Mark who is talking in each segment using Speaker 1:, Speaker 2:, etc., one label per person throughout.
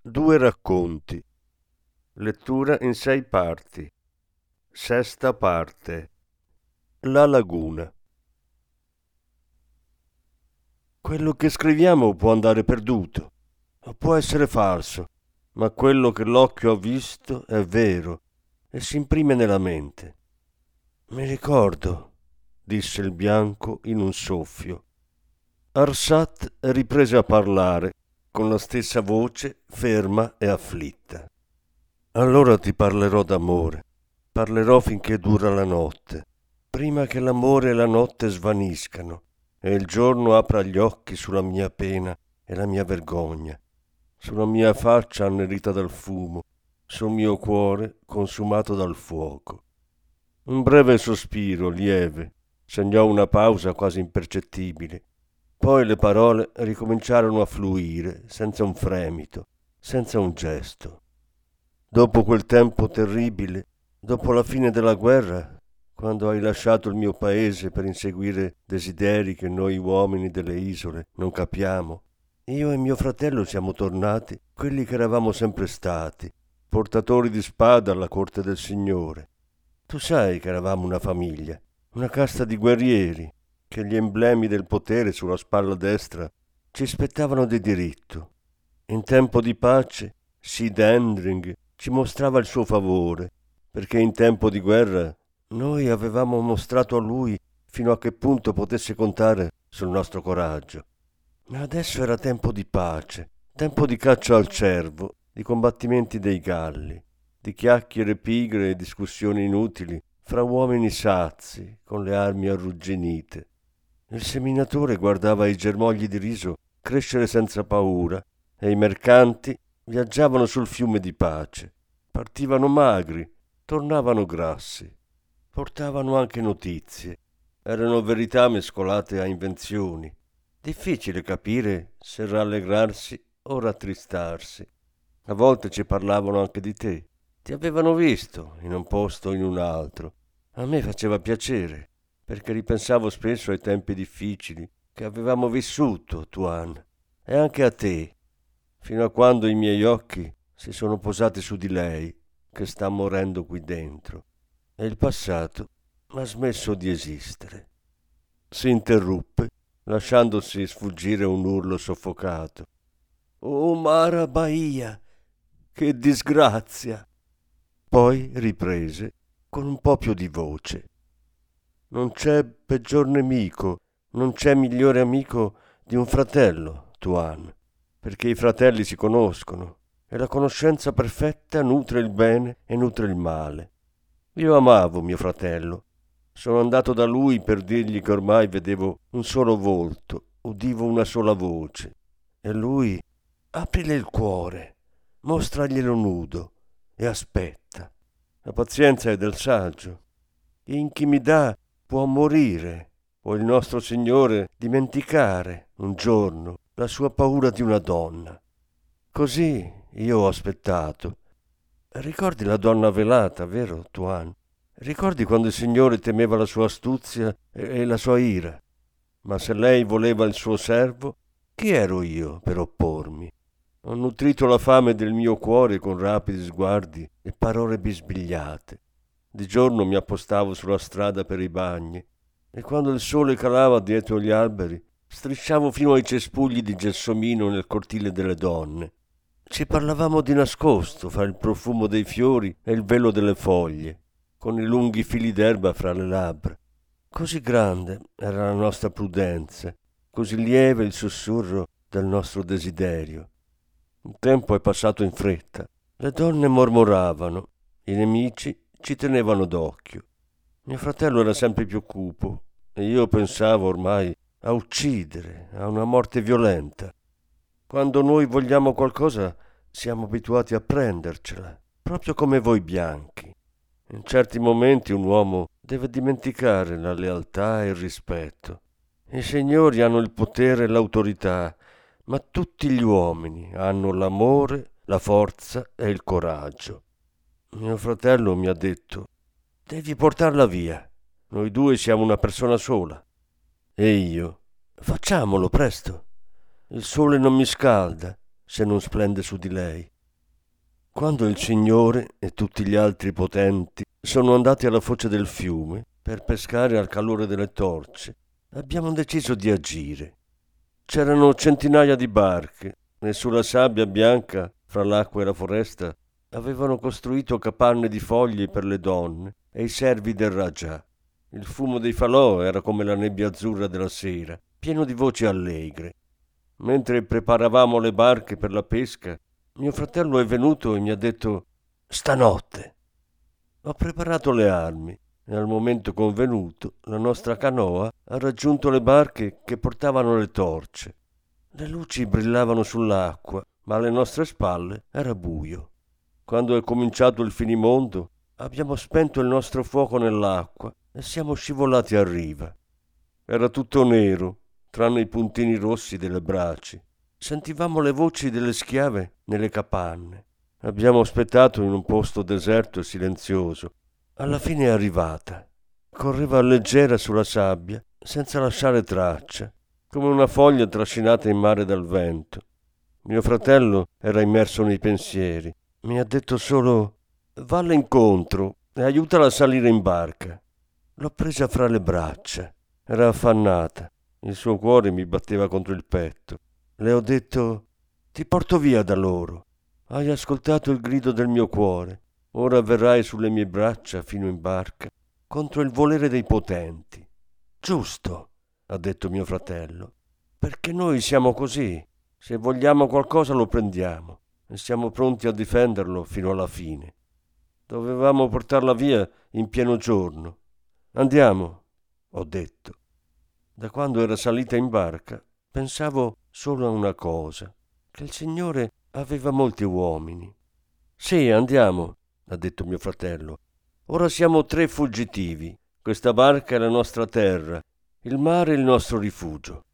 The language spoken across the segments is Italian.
Speaker 1: Due racconti. Lettura in sei parti. Sesta parte. La laguna. Quello che scriviamo può andare perduto, o può essere falso, ma quello che l'occhio ha visto è vero e si imprime nella mente. Mi ricordo, disse il bianco in un soffio. Arsat riprese a parlare con la stessa voce ferma e afflitta. Allora ti parlerò d'amore, parlerò finché dura la notte, prima che l'amore e la notte svaniscano e il giorno apra gli occhi sulla mia pena e la mia vergogna, sulla mia faccia annerita dal fumo, sul mio cuore consumato dal fuoco. Un breve sospiro lieve segnò una pausa quasi impercettibile poi le parole ricominciarono a fluire senza un fremito, senza un gesto. Dopo quel tempo terribile, dopo la fine della guerra, quando hai lasciato il mio paese per inseguire desideri che noi uomini delle isole non capiamo, io e mio fratello siamo tornati quelli che eravamo sempre stati, portatori di spada alla corte del Signore. Tu sai che eravamo una famiglia, una casta di guerrieri, che gli emblemi del potere sulla spalla destra ci spettavano di diritto. In tempo di pace Sid Endring ci mostrava il suo favore, perché in tempo di guerra noi avevamo mostrato a lui fino a che punto potesse contare sul nostro coraggio. Ma adesso era tempo di pace, tempo di caccia al cervo, di combattimenti dei galli, di chiacchiere pigre e discussioni inutili fra uomini sazi con le armi arrugginite. Il seminatore guardava i germogli di riso crescere senza paura e i mercanti viaggiavano sul fiume di pace. Partivano magri, tornavano grassi. Portavano anche notizie. Erano verità mescolate a invenzioni. Difficile capire se rallegrarsi o rattristarsi. A volte ci parlavano anche di te. Ti avevano visto in un posto o in un altro. A me faceva piacere perché ripensavo spesso ai tempi difficili che avevamo vissuto, Tuan, e anche a te, fino a quando i miei occhi si sono posati su di lei, che sta morendo qui dentro, e il passato ha smesso di esistere. Si interruppe, lasciandosi sfuggire un urlo soffocato. Oh Mara Bahia, che disgrazia! Poi riprese con un po' più di voce. Non c'è peggior nemico, non c'è migliore amico di un fratello, Tuan, perché i fratelli si conoscono e la conoscenza perfetta nutre il bene e nutre il male. Io amavo mio fratello. Sono andato da lui per dirgli che ormai vedevo un solo volto, udivo una sola voce. E lui aprile il cuore, mostraglielo nudo e aspetta. La pazienza è del saggio. In chi mi dà può morire, può il nostro Signore dimenticare un giorno la sua paura di una donna. Così io ho aspettato. Ricordi la donna velata, vero, Tuan? Ricordi quando il Signore temeva la sua astuzia e la sua ira? Ma se lei voleva il suo servo, chi ero io per oppormi? Ho nutrito la fame del mio cuore con rapidi sguardi e parole bisbigliate. Di giorno mi appostavo sulla strada per i bagni e quando il sole calava dietro gli alberi strisciavo fino ai cespugli di gelsomino nel cortile delle donne. Ci parlavamo di nascosto fra il profumo dei fiori e il velo delle foglie, con i lunghi fili d'erba fra le labbra. Così grande era la nostra prudenza, così lieve il sussurro del nostro desiderio. Il tempo è passato in fretta. Le donne mormoravano, i nemici ci tenevano d'occhio. Mio fratello era sempre più cupo e io pensavo ormai a uccidere, a una morte violenta. Quando noi vogliamo qualcosa, siamo abituati a prendercela, proprio come voi bianchi. In certi momenti un uomo deve dimenticare la lealtà e il rispetto. I signori hanno il potere e l'autorità, ma tutti gli uomini hanno l'amore, la forza e il coraggio. Mio fratello mi ha detto, devi portarla via. Noi due siamo una persona sola. E io, facciamolo presto. Il sole non mi scalda se non splende su di lei. Quando il Signore e tutti gli altri potenti sono andati alla foce del fiume per pescare al calore delle torce, abbiamo deciso di agire. C'erano centinaia di barche e sulla sabbia bianca, fra l'acqua e la foresta, avevano costruito capanne di foglie per le donne e i servi del Rajah. Il fumo dei falò era come la nebbia azzurra della sera, pieno di voci allegre. Mentre preparavamo le barche per la pesca, mio fratello è venuto e mi ha detto Stanotte. Ho preparato le armi e al momento convenuto la nostra canoa ha raggiunto le barche che portavano le torce. Le luci brillavano sull'acqua, ma alle nostre spalle era buio. Quando è cominciato il finimondo, abbiamo spento il nostro fuoco nell'acqua e siamo scivolati a riva. Era tutto nero tranne i puntini rossi delle braci. Sentivamo le voci delle schiave nelle capanne. Abbiamo aspettato in un posto deserto e silenzioso. Alla fine è arrivata. Correva leggera sulla sabbia, senza lasciare traccia, come una foglia trascinata in mare dal vento. Mio fratello era immerso nei pensieri. Mi ha detto solo Valle incontro e aiutala a salire in barca. L'ho presa fra le braccia. Era affannata. Il suo cuore mi batteva contro il petto. Le ho detto Ti porto via da loro. Hai ascoltato il grido del mio cuore. Ora verrai sulle mie braccia fino in barca contro il volere dei potenti. Giusto, ha detto mio fratello, perché noi siamo così. Se vogliamo qualcosa lo prendiamo e siamo pronti a difenderlo fino alla fine. Dovevamo portarla via in pieno giorno. Andiamo, ho detto. Da quando era salita in barca pensavo solo a una cosa, che il Signore aveva molti uomini. Sì, andiamo, ha detto mio fratello. Ora siamo tre fuggitivi. Questa barca è la nostra terra, il mare è il nostro rifugio.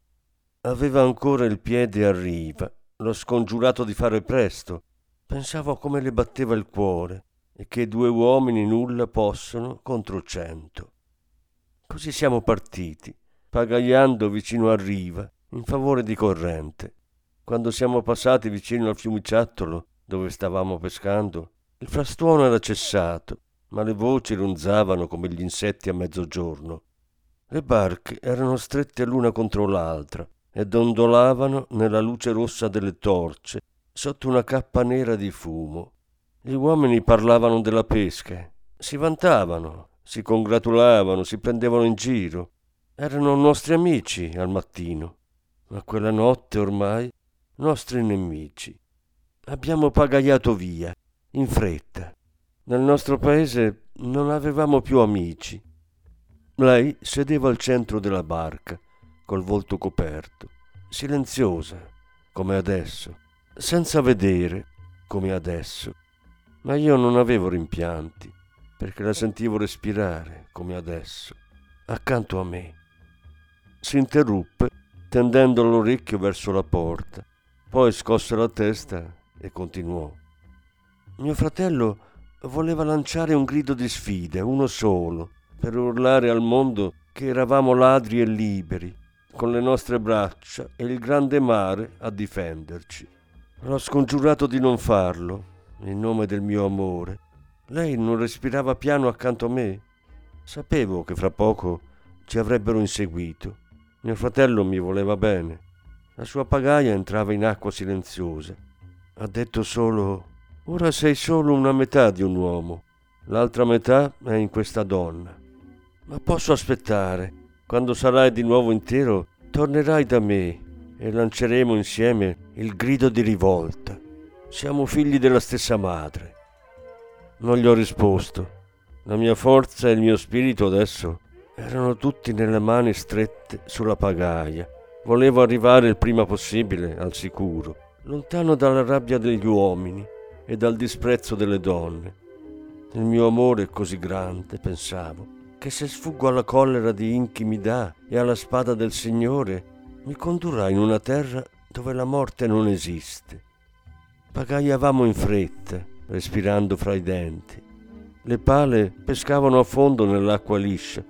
Speaker 1: Aveva ancora il piede a riva, l'ho scongiurato di fare presto. Pensavo a come le batteva il cuore e che due uomini nulla possono contro cento. Così siamo partiti pagaiando vicino a riva, in favore di corrente. Quando siamo passati vicino al fiumiciattolo dove stavamo pescando, il frastuono era cessato, ma le voci ronzavano come gli insetti a mezzogiorno. Le barche erano strette l'una contro l'altra e dondolavano nella luce rossa delle torce sotto una cappa nera di fumo. Gli uomini parlavano della pesca, si vantavano, si congratulavano, si prendevano in giro. Erano nostri amici al mattino, ma quella notte ormai nostri nemici. Abbiamo pagaiato via, in fretta. Nel nostro paese non avevamo più amici. Lei sedeva al centro della barca, col volto coperto, silenziosa, come adesso, senza vedere, come adesso. Ma io non avevo rimpianti, perché la sentivo respirare, come adesso, accanto a me si interruppe tendendo l'orecchio verso la porta, poi scosse la testa e continuò. Mio fratello voleva lanciare un grido di sfide, uno solo, per urlare al mondo che eravamo ladri e liberi, con le nostre braccia e il grande mare a difenderci. L'ho scongiurato di non farlo, in nome del mio amore. Lei non respirava piano accanto a me. Sapevo che fra poco ci avrebbero inseguito mio fratello mi voleva bene. La sua pagaia entrava in acqua silenziosa. Ha detto solo Ora sei solo una metà di un uomo, l'altra metà è in questa donna. Ma posso aspettare. Quando sarai di nuovo intero, tornerai da me e lanceremo insieme il grido di rivolta. Siamo figli della stessa madre. Non gli ho risposto. La mia forza e il mio spirito adesso erano tutti nelle mani strette sulla pagaia. Volevo arrivare il prima possibile al sicuro. lontano dalla rabbia degli uomini e dal disprezzo delle donne. Il mio amore è così grande, pensavo, che se sfuggo alla collera di Inchi mi dà e alla spada del Signore, mi condurrà in una terra dove la morte non esiste. Pagaiavamo in fretta, respirando fra i denti. Le pale pescavano a fondo nell'acqua liscia.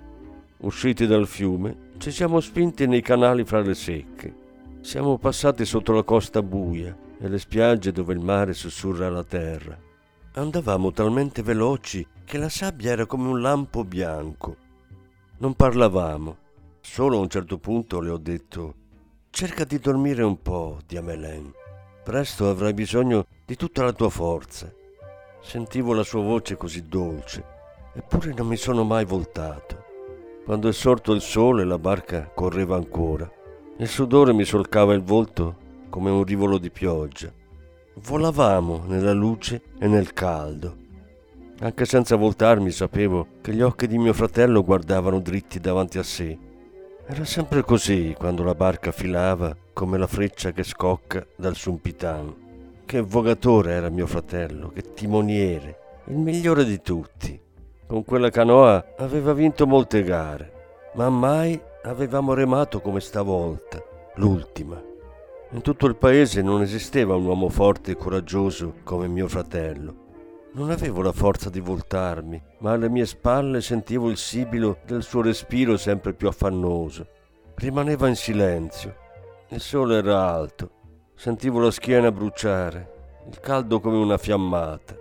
Speaker 1: Usciti dal fiume, ci siamo spinti nei canali fra le secche. Siamo passati sotto la costa buia e le spiagge dove il mare sussurra la terra. Andavamo talmente veloci che la sabbia era come un lampo bianco. Non parlavamo. Solo a un certo punto le ho detto Cerca di dormire un po', Diamelen. Presto avrai bisogno di tutta la tua forza. Sentivo la sua voce così dolce, eppure non mi sono mai voltato. Quando è sorto il sole la barca correva ancora. Il sudore mi solcava il volto come un rivolo di pioggia. Volavamo nella luce e nel caldo. Anche senza voltarmi sapevo che gli occhi di mio fratello guardavano dritti davanti a sé. Era sempre così quando la barca filava come la freccia che scocca dal Sumpitan. Che vogatore era mio fratello, che timoniere, il migliore di tutti. Con quella canoa aveva vinto molte gare, ma mai avevamo remato come stavolta, l'ultima. In tutto il paese non esisteva un uomo forte e coraggioso come mio fratello. Non avevo la forza di voltarmi, ma alle mie spalle sentivo il sibilo del suo respiro sempre più affannoso. Rimaneva in silenzio. Il sole era alto Sentivo la schiena bruciare, il caldo come una fiammata.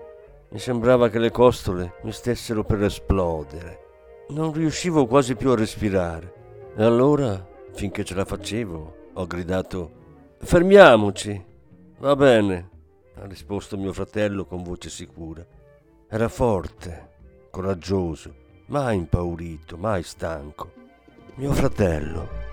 Speaker 1: Mi sembrava che le costole mi stessero per esplodere. Non riuscivo quasi più a respirare. E allora, finché ce la facevo, ho gridato Fermiamoci. Va bene, ha risposto mio fratello con voce sicura. Era forte, coraggioso, mai impaurito, mai stanco. Mio fratello.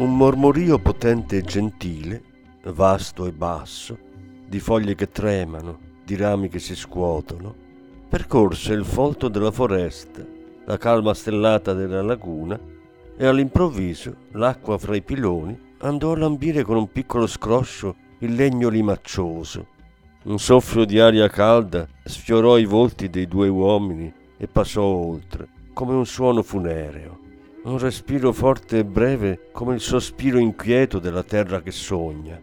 Speaker 1: Un mormorio potente e gentile, vasto e basso, di foglie che tremano, di rami che si scuotono, percorse il folto della foresta, la calma stellata della laguna e all'improvviso l'acqua fra i piloni andò a lambire con un piccolo scroscio il legno limaccioso. Un soffio di aria calda sfiorò i volti dei due uomini e passò oltre, come un suono funereo un respiro forte e breve come il sospiro inquieto della terra che sogna.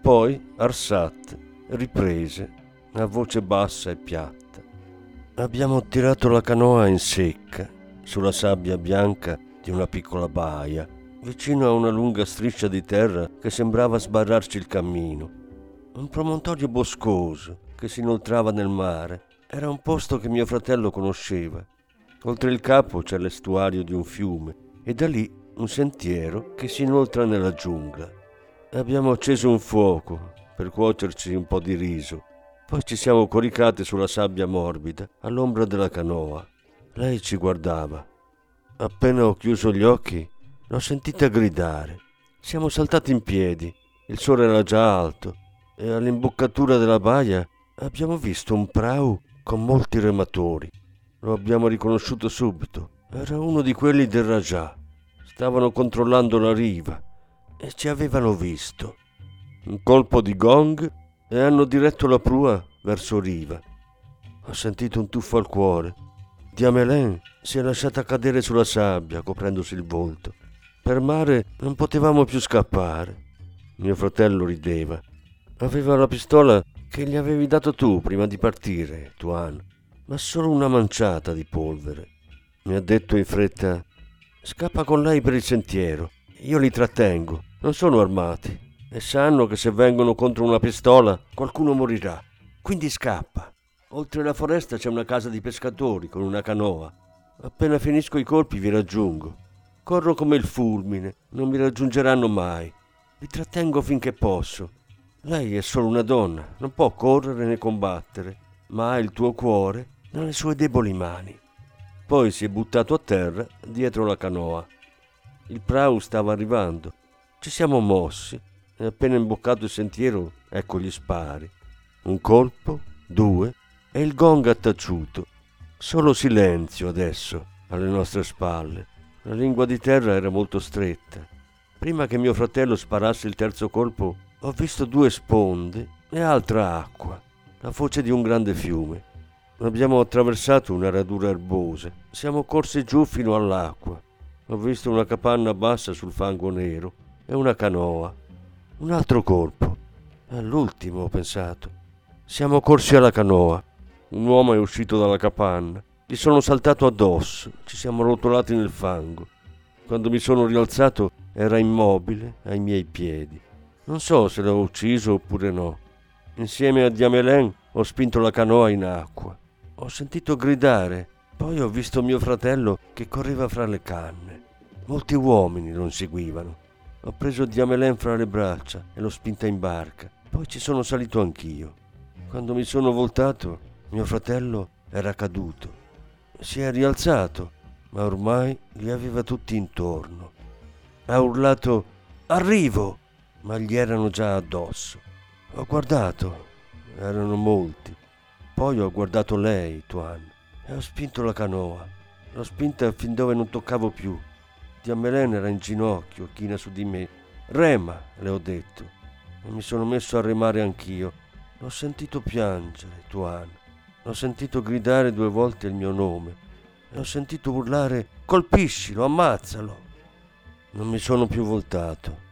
Speaker 1: Poi Arsat riprese a voce bassa e piatta. Abbiamo tirato la canoa in secca sulla sabbia bianca di una piccola baia, vicino a una lunga striscia di terra che sembrava sbarrarci il cammino. Un promontorio boscoso che si inoltrava nel mare. Era un posto che mio fratello conosceva Oltre il capo c'è l'estuario di un fiume e da lì un sentiero che si inoltra nella giungla. Abbiamo acceso un fuoco per cuocerci un po' di riso, poi ci siamo coricati sulla sabbia morbida all'ombra della canoa. Lei ci guardava. Appena ho chiuso gli occhi, l'ho sentita gridare. Siamo saltati in piedi, il sole era già alto e all'imboccatura della baia abbiamo visto un prau con molti rematori. Lo abbiamo riconosciuto subito. Era uno di quelli del Rajah. Stavano controllando la riva e ci avevano visto. Un colpo di gong e hanno diretto la prua verso riva. Ho sentito un tuffo al cuore. Diamelen si è lasciata cadere sulla sabbia, coprendosi il volto. Per mare non potevamo più scappare. Mio fratello rideva. Aveva la pistola che gli avevi dato tu prima di partire, Tuan ma solo una manciata di polvere. Mi ha detto in fretta, Scappa con lei per il sentiero. Io li trattengo. Non sono armati. E sanno che se vengono contro una pistola qualcuno morirà. Quindi scappa. Oltre la foresta c'è una casa di pescatori con una canoa. Appena finisco i colpi vi raggiungo. Corro come il fulmine, non mi raggiungeranno mai. Vi trattengo finché posso. Lei è solo una donna, non può correre né combattere, ma ha il tuo cuore nelle sue deboli mani. Poi si è buttato a terra dietro la canoa. Il prau stava arrivando. Ci siamo mossi e appena imboccato il sentiero, ecco gli spari. Un colpo, due, e il gong ha taciuto. Solo silenzio adesso alle nostre spalle. La lingua di terra era molto stretta. Prima che mio fratello sparasse il terzo colpo, ho visto due sponde e altra acqua, la voce di un grande fiume. Abbiamo attraversato una radura erbosa, siamo corsi giù fino all'acqua. Ho visto una capanna bassa sul fango nero e una canoa. Un altro colpo. All'ultimo ho pensato. Siamo corsi alla canoa. Un uomo è uscito dalla capanna. Gli sono saltato addosso. Ci siamo rotolati nel fango. Quando mi sono rialzato era immobile ai miei piedi. Non so se l'ho ucciso oppure no. Insieme a Diamelen ho spinto la canoa in acqua. Ho sentito gridare, poi ho visto mio fratello che correva fra le canne. Molti uomini lo inseguivano. Ho preso Diamelen fra le braccia e l'ho spinta in barca. Poi ci sono salito anch'io. Quando mi sono voltato, mio fratello era caduto. Si è rialzato, ma ormai li aveva tutti intorno. Ha urlato Arrivo! ma gli erano già addosso. Ho guardato, erano molti. Poi ho guardato lei, Tuan, e ho spinto la canoa. L'ho spinta fin dove non toccavo più. Diamelen era in ginocchio, china su di me. Rema, le ho detto. E mi sono messo a remare anch'io. L'ho sentito piangere, Tuan. L'ho sentito gridare due volte il mio nome. E ho sentito urlare colpiscilo, ammazzalo. Non mi sono più voltato.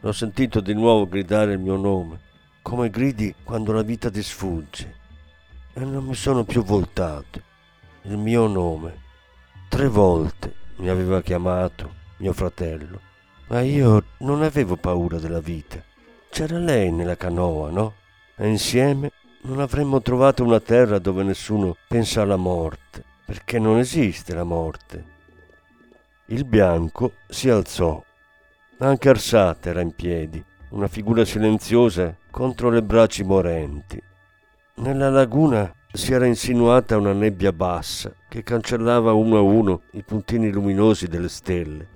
Speaker 1: L'ho sentito di nuovo gridare il mio nome, come gridi quando la vita ti sfugge e non mi sono più voltato. Il mio nome. Tre volte mi aveva chiamato mio fratello, ma io non avevo paura della vita. C'era lei nella canoa, no? E insieme non avremmo trovato una terra dove nessuno pensa alla morte, perché non esiste la morte. Il bianco si alzò. Anche Arsat era in piedi, una figura silenziosa contro le braccia morenti. Nella laguna si era insinuata una nebbia bassa che cancellava uno a uno i puntini luminosi delle stelle.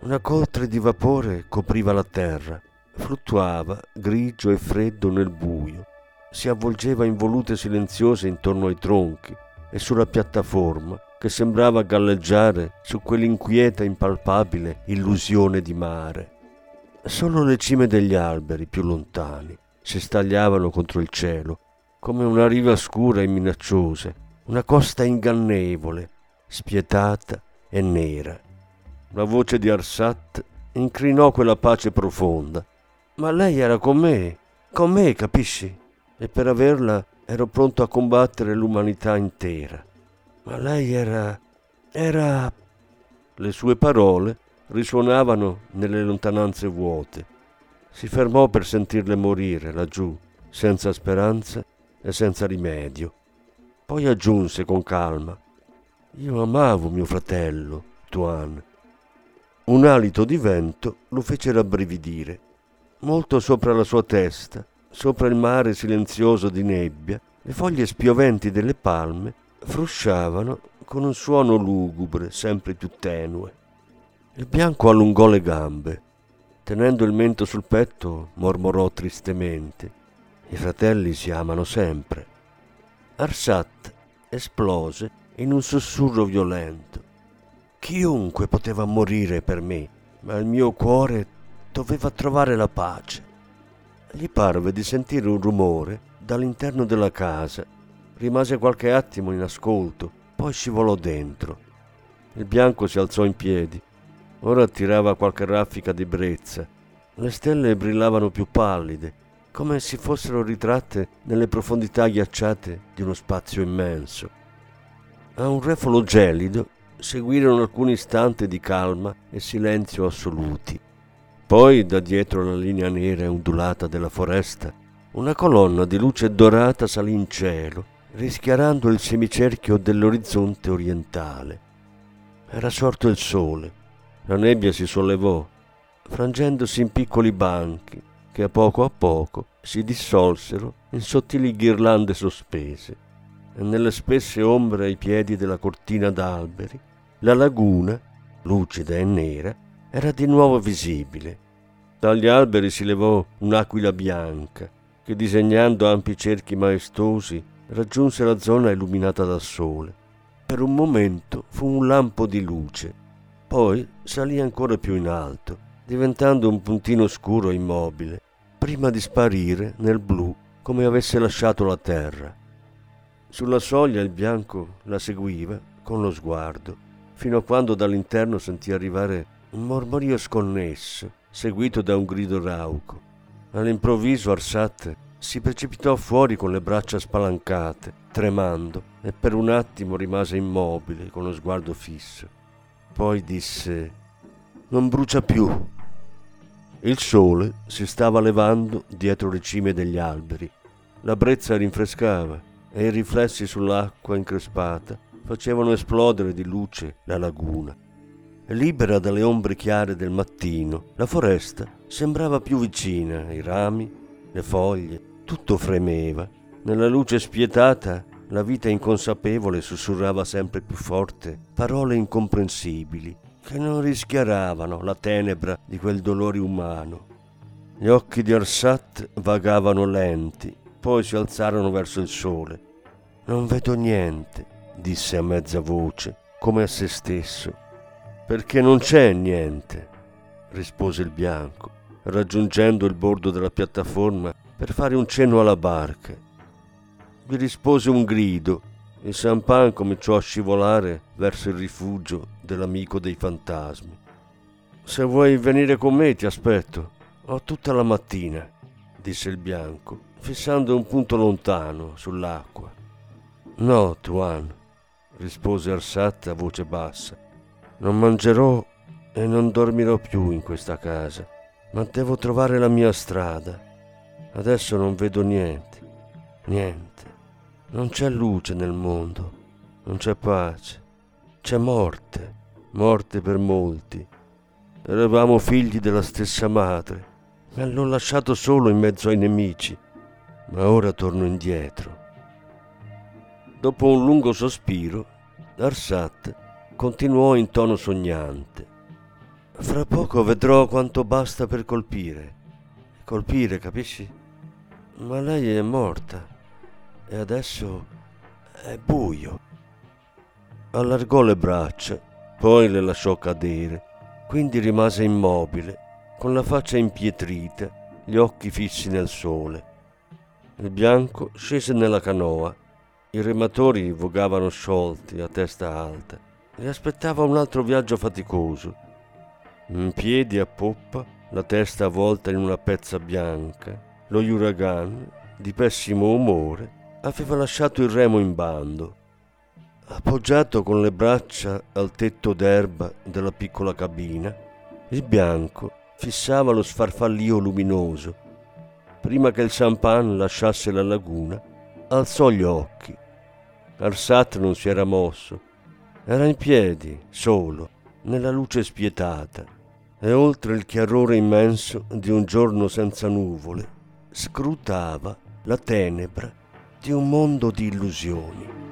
Speaker 1: Una coltre di vapore copriva la terra, fluttuava grigio e freddo nel buio, si avvolgeva in volute silenziose intorno ai tronchi e sulla piattaforma che sembrava galleggiare su quell'inquieta impalpabile illusione di mare. Solo le cime degli alberi più lontani si stagliavano contro il cielo come una riva scura e minacciosa, una costa ingannevole, spietata e nera. La voce di Arsat incrinò quella pace profonda. Ma lei era con me, con me, capisci? E per averla ero pronto a combattere l'umanità intera. Ma lei era... era... Le sue parole risuonavano nelle lontananze vuote. Si fermò per sentirle morire laggiù, senza speranza e senza rimedio. Poi aggiunse con calma, io amavo mio fratello, Tuan. Un alito di vento lo fece rabbrividire. Molto sopra la sua testa, sopra il mare silenzioso di nebbia, le foglie spioventi delle palme frusciavano con un suono lugubre sempre più tenue. Il bianco allungò le gambe. Tenendo il mento sul petto, mormorò tristemente. I fratelli si amano sempre. Arsat esplose in un sussurro violento. Chiunque poteva morire per me, ma il mio cuore doveva trovare la pace. Gli parve di sentire un rumore dall'interno della casa. Rimase qualche attimo in ascolto, poi scivolò dentro. Il bianco si alzò in piedi. Ora tirava qualche raffica di brezza. Le stelle brillavano più pallide come se fossero ritratte nelle profondità ghiacciate di uno spazio immenso. A un refolo gelido seguirono alcuni istanti di calma e silenzio assoluti. Poi, da dietro la linea nera e ondulata della foresta, una colonna di luce dorata salì in cielo, rischiarando il semicerchio dell'orizzonte orientale. Era sorto il sole. La nebbia si sollevò, frangendosi in piccoli banchi che a poco a poco si dissolsero in sottili ghirlande sospese e nelle spesse ombre ai piedi della cortina d'alberi la laguna, lucida e nera, era di nuovo visibile. Dagli alberi si levò un'aquila bianca che disegnando ampi cerchi maestosi raggiunse la zona illuminata dal sole. Per un momento fu un lampo di luce, poi salì ancora più in alto, diventando un puntino scuro e immobile, prima di sparire nel blu come avesse lasciato la terra. Sulla soglia il bianco la seguiva con lo sguardo, fino a quando dall'interno sentì arrivare un mormorio sconnesso, seguito da un grido rauco. All'improvviso Arsat si precipitò fuori con le braccia spalancate, tremando, e per un attimo rimase immobile, con lo sguardo fisso. Poi disse: Non brucia più. Il sole si stava levando dietro le cime degli alberi. La brezza rinfrescava e i riflessi sull'acqua increspata facevano esplodere di luce la laguna. Libera dalle ombre chiare del mattino, la foresta sembrava più vicina, i rami, le foglie, tutto fremeva. Nella luce spietata la vita inconsapevole sussurrava sempre più forte parole incomprensibili che non rischiaravano la tenebra di quel dolore umano. Gli occhi di Arsat vagavano lenti, poi si alzarono verso il sole. Non vedo niente, disse a mezza voce, come a se stesso. Perché non c'è niente, rispose il bianco, raggiungendo il bordo della piattaforma per fare un cenno alla barca. Vi rispose un grido e Sampan cominciò a scivolare verso il rifugio dell'amico dei fantasmi. Se vuoi venire con me ti aspetto. Ho tutta la mattina, disse il bianco, fissando un punto lontano sull'acqua. No, Tuan, rispose Arsat a voce bassa. Non mangerò e non dormirò più in questa casa, ma devo trovare la mia strada. Adesso non vedo niente, niente. Non c'è luce nel mondo, non c'è pace, c'è morte, morte per molti. Eravamo figli della stessa madre, me l'ho lasciato solo in mezzo ai nemici, ma ora torno indietro. Dopo un lungo sospiro, Arsat continuò in tono sognante. Fra poco vedrò quanto basta per colpire. Colpire, capisci? ma lei è morta e adesso è buio. Allargò le braccia, poi le lasciò cadere, quindi rimase immobile, con la faccia impietrita, gli occhi fissi nel sole. Il bianco scese nella canoa. I rematori vogavano sciolti a testa alta. Li aspettava un altro viaggio faticoso. In piedi a poppa, la testa avvolta in una pezza bianca, lo Juragan, di pessimo umore, aveva lasciato il remo in bando. Appoggiato con le braccia al tetto d'erba della piccola cabina, il bianco fissava lo sfarfallio luminoso. Prima che il sampan lasciasse la laguna, alzò gli occhi. Arsat non si era mosso. Era in piedi, solo, nella luce spietata, e oltre il chiarore immenso di un giorno senza nuvole, scrutava la tenebra di un mondo di illusioni.